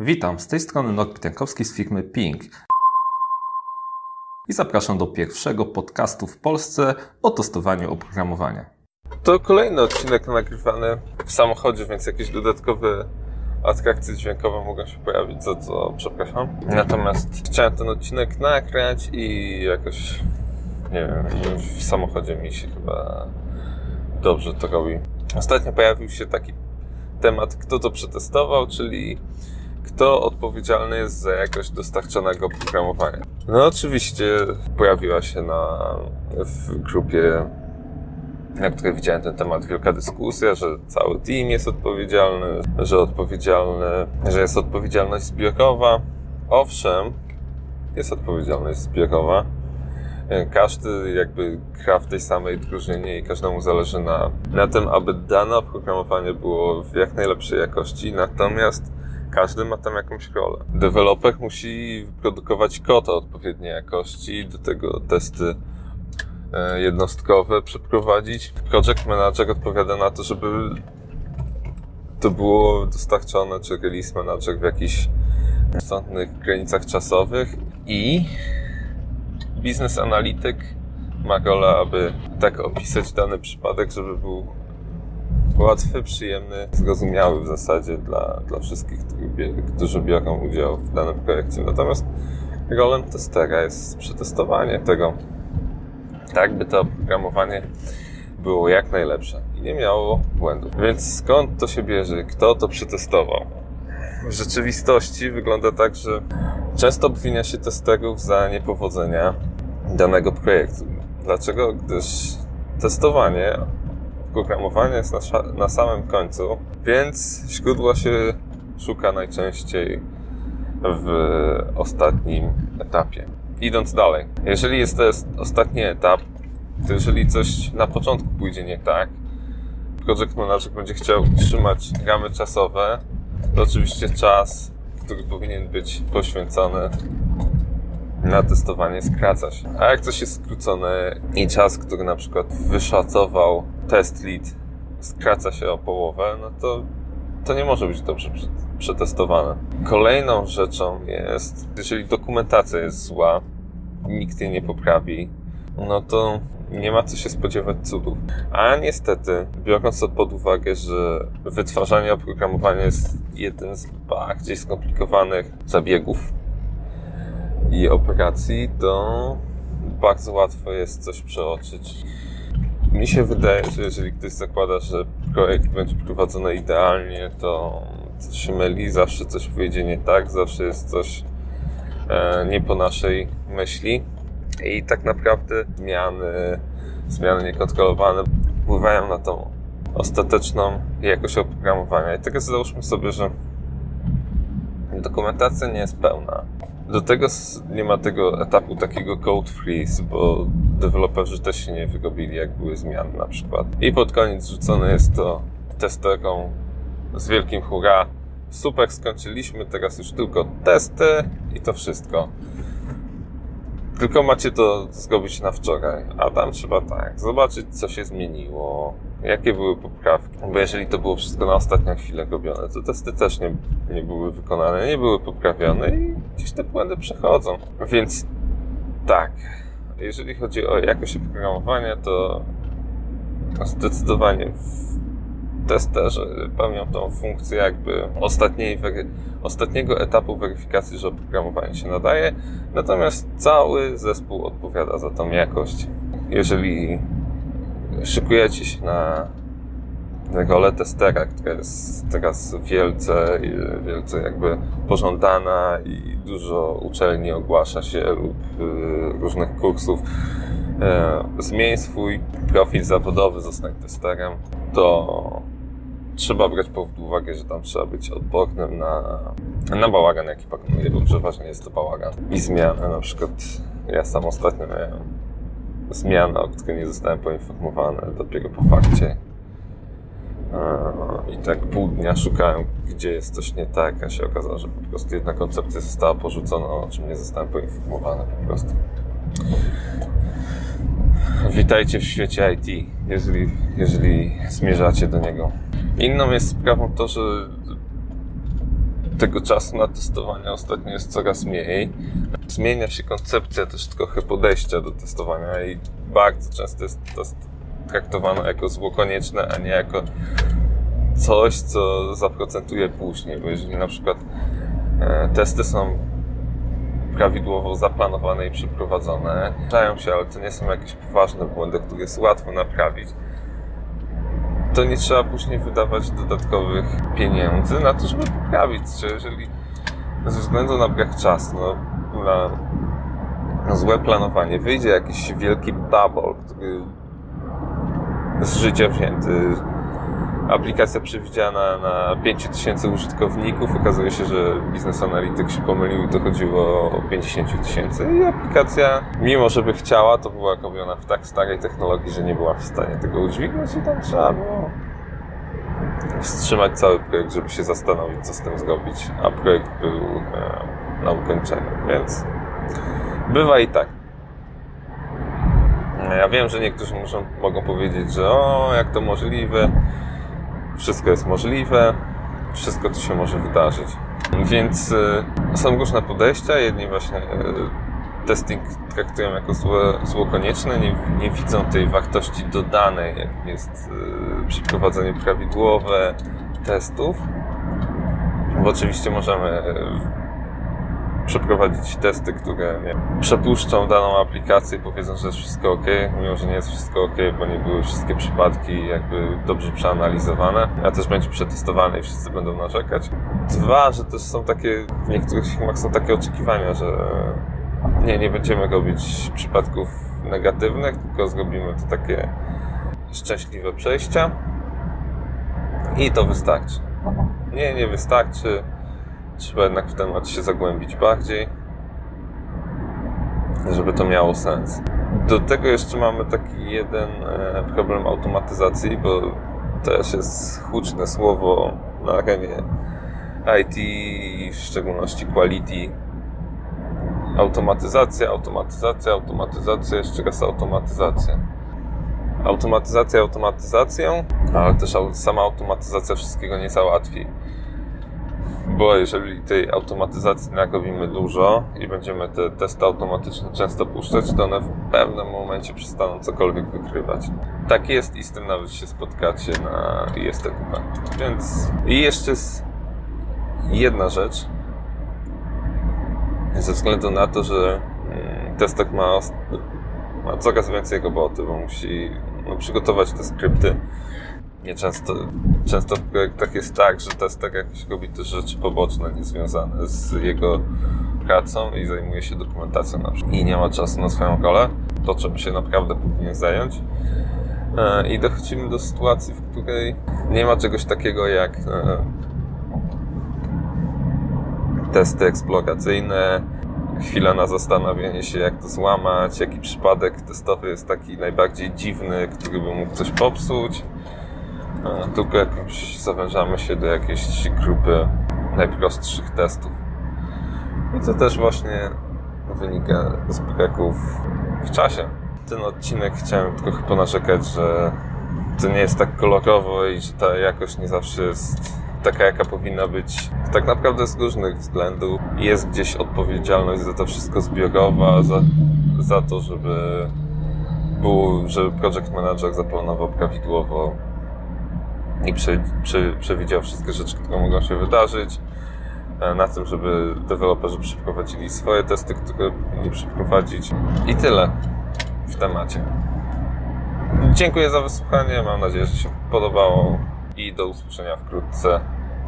Witam, z tej strony Norbert Jankowski z firmy Ping. I zapraszam do pierwszego podcastu w Polsce o testowaniu oprogramowania. To kolejny odcinek nagrywany w samochodzie, więc jakieś dodatkowe atrakcje dźwiękowe mogą się pojawić, za co przepraszam. Natomiast chciałem ten odcinek nagrać i jakoś, nie wiem, w samochodzie mi się chyba dobrze to robi. Ostatnio pojawił się taki temat, kto to przetestował, czyli kto odpowiedzialny jest za jakość dostarczonego oprogramowania. No oczywiście pojawiła się na, w grupie, na której widziałem ten temat, wielka dyskusja, że cały team jest odpowiedzialny, że odpowiedzialny, że jest odpowiedzialność zbiorowa. Owszem, jest odpowiedzialność zbiorowa. Każdy jakby gra w tej samej drużynie i każdemu zależy na, na tym, aby dane oprogramowanie było w jak najlepszej jakości. Natomiast każdy ma tam jakąś rolę. Deweloper musi wyprodukować kod o odpowiedniej jakości, do tego testy e, jednostkowe przeprowadzić. Project manager odpowiada na to, żeby to było dostarczone, czy release manager w jakichś istotnych granicach czasowych i biznes analityk ma rolę, aby tak opisać dany przypadek, żeby był łatwy, przyjemny, zrozumiały w zasadzie dla, dla wszystkich, którzy biorą udział w danym projekcie. Natomiast rolą testera jest przetestowanie tego, tak by to oprogramowanie było jak najlepsze i nie miało błędów. Więc skąd to się bierze? Kto to przetestował? W rzeczywistości wygląda tak, że często obwinia się testerów za niepowodzenia danego projektu. Dlaczego? Gdyż testowanie programowania jest na, na samym końcu, więc źródła się szuka najczęściej w ostatnim etapie. Idąc dalej, jeżeli jest to ostatni etap, to jeżeli coś na początku pójdzie nie tak, project manager będzie chciał utrzymać ramy czasowe, to oczywiście czas, który powinien być poświęcony na testowanie skraca się. A jak coś jest skrócone i czas, który na przykład wyszacował test lead skraca się o połowę, no to to nie może być dobrze przetestowane. Kolejną rzeczą jest, jeżeli dokumentacja jest zła, nikt jej nie poprawi, no to nie ma co się spodziewać cudów. A niestety, biorąc pod uwagę, że wytwarzanie oprogramowania jest jeden z bardziej skomplikowanych zabiegów i operacji, to bardzo łatwo jest coś przeoczyć. Mi się wydaje, że jeżeli ktoś zakłada, że projekt będzie prowadzony idealnie, to się myli, zawsze coś wyjdzie nie tak, zawsze jest coś e, nie po naszej myśli. I tak naprawdę zmiany, zmiany niekontrolowane wpływają na tą ostateczną jakość oprogramowania. I teraz załóżmy sobie, że dokumentacja nie jest pełna do tego nie ma tego etapu takiego code freeze, bo deweloperzy też się nie wyrobili, jak były zmiany na przykład. I pod koniec rzucone jest to testerom z wielkim hurra. Super, skończyliśmy, teraz już tylko testy i to wszystko. Tylko macie to zrobić na wczoraj, a tam trzeba tak, zobaczyć co się zmieniło, jakie były poprawki. Bo jeżeli to było wszystko na ostatnią chwilę robione, to testy też nie, nie były wykonane, nie były poprawione i gdzieś te błędy przechodzą. Więc tak, jeżeli chodzi o jakość oprogramowania, to zdecydowanie w testerzy pełnią tą funkcję jakby ostatniej, ostatniego etapu weryfikacji, że oprogramowanie się nadaje, natomiast cały zespół odpowiada za tą jakość. Jeżeli szykujecie się na rolę testera, która jest teraz wielce, wielce jakby pożądana i dużo uczelni ogłasza się lub y, różnych kursów. E, zmień swój profil zawodowy, zostań testerem, to trzeba brać pod uwagę, że tam trzeba być odpornym na, na bałagan, jaki panuje, bo przeważnie jest to bałagan. I zmiany, na przykład ja sam ostatnio miałem zmiana, o której nie zostałem poinformowany dopiero po fakcie. I tak pół dnia szukałem, gdzie jest coś nie tak, a się okazało, że po prostu jedna koncepcja została porzucona, o czym nie zostałem poinformowany po prostu. Witajcie w świecie IT, jeżeli, jeżeli zmierzacie do niego. Inną jest sprawą to, że tego czasu na testowanie ostatnio jest coraz mniej. Zmienia się koncepcja też trochę podejścia do testowania i bardzo często jest to traktowane jako zło konieczne, a nie jako coś, co zaprocentuje później, bo jeżeli na przykład e, testy są prawidłowo zaplanowane i przeprowadzone, zdarzają się, ale to nie są jakieś poważne błędy, które jest łatwo naprawić, to nie trzeba później wydawać dodatkowych pieniędzy na to, żeby poprawić. Czy jeżeli ze względu na brak czasu, no, na złe planowanie, wyjdzie jakiś wielki bubble, który z życia wzięty, aplikacja przewidziana na 5000 użytkowników. Okazuje się, że Business Analytics się pomylił i to chodziło o 50 tysięcy. I aplikacja, mimo że by chciała, to była robiona w tak starej technologii, że nie była w stanie tego udźwignąć i tam trzeba było wstrzymać cały projekt, żeby się zastanowić, co z tym zrobić. A projekt był e, na ukończeniu, więc bywa i tak. Ja wiem, że niektórzy muszą, mogą powiedzieć, że o, jak to możliwe, wszystko jest możliwe, wszystko to się może wydarzyć. Więc y, są różne podejścia. Jedni właśnie y, testing traktują jako zło, zło konieczne, nie, nie widzą tej wartości dodanej, jak jest y, przeprowadzenie prawidłowe testów. Bo oczywiście możemy przeprowadzić testy, które nie, przepuszczą daną aplikację powiedzą, że jest wszystko ok, mimo że nie jest wszystko ok, bo nie były wszystkie przypadki jakby dobrze przeanalizowane, a też będzie przetestowane i wszyscy będą narzekać. Dwa, że też są takie, w niektórych firmach są takie oczekiwania, że nie, nie będziemy robić przypadków negatywnych, tylko zrobimy to takie szczęśliwe przejścia. I to wystarczy. Nie, nie wystarczy. Trzeba jednak w temat się zagłębić bardziej, żeby to miało sens. Do tego jeszcze mamy taki jeden e, problem automatyzacji, bo też jest huczne słowo na arenie IT, w szczególności quality. Automatyzacja, automatyzacja, automatyzacja, jeszcze raz automatyzacja. Automatyzacja automatyzacją, ale też sama automatyzacja wszystkiego nie załatwi bo jeżeli tej automatyzacji narobimy dużo i będziemy te testy automatyczne często puszczać, to one w pewnym momencie przestaną cokolwiek wykrywać. Tak jest i z tym nawet się spotkacie na ISTQB. Więc i jeszcze jest jedna rzecz. Ze względu na to, że mm, testek ma, ma coraz więcej roboty, bo musi no, przygotować te skrypty, nie często, często w projektach jest tak, że testek jakiś robi też rzeczy poboczne, niezwiązane z jego pracą i zajmuje się dokumentacją na przykład. I nie ma czasu na swoją rolę, to czym się naprawdę powinien zająć. E, I dochodzimy do sytuacji, w której nie ma czegoś takiego jak e, testy eksploracyjne, chwila na zastanowienie się, jak to złamać, jaki przypadek testowy jest taki najbardziej dziwny, który by mógł coś popsuć tylko jakimś zawężamy się do jakiejś grupy najprostszych testów. I to też właśnie wynika z braków w czasie. Ten odcinek chciałem trochę ponarzekać, że to nie jest tak kolorowo i że ta jakość nie zawsze jest taka, jaka powinna być. Tak naprawdę z różnych względów jest gdzieś odpowiedzialność za to wszystko zbiorowa, za, za to, żeby był, żeby project manager zaplanował prawidłowo i prze, prze, przewidział wszystkie rzeczy, które mogą się wydarzyć. E, na tym, żeby deweloperzy przeprowadzili swoje testy, które powinni przeprowadzić. I tyle w temacie. Dziękuję za wysłuchanie. Mam nadzieję, że się podobało i do usłyszenia wkrótce.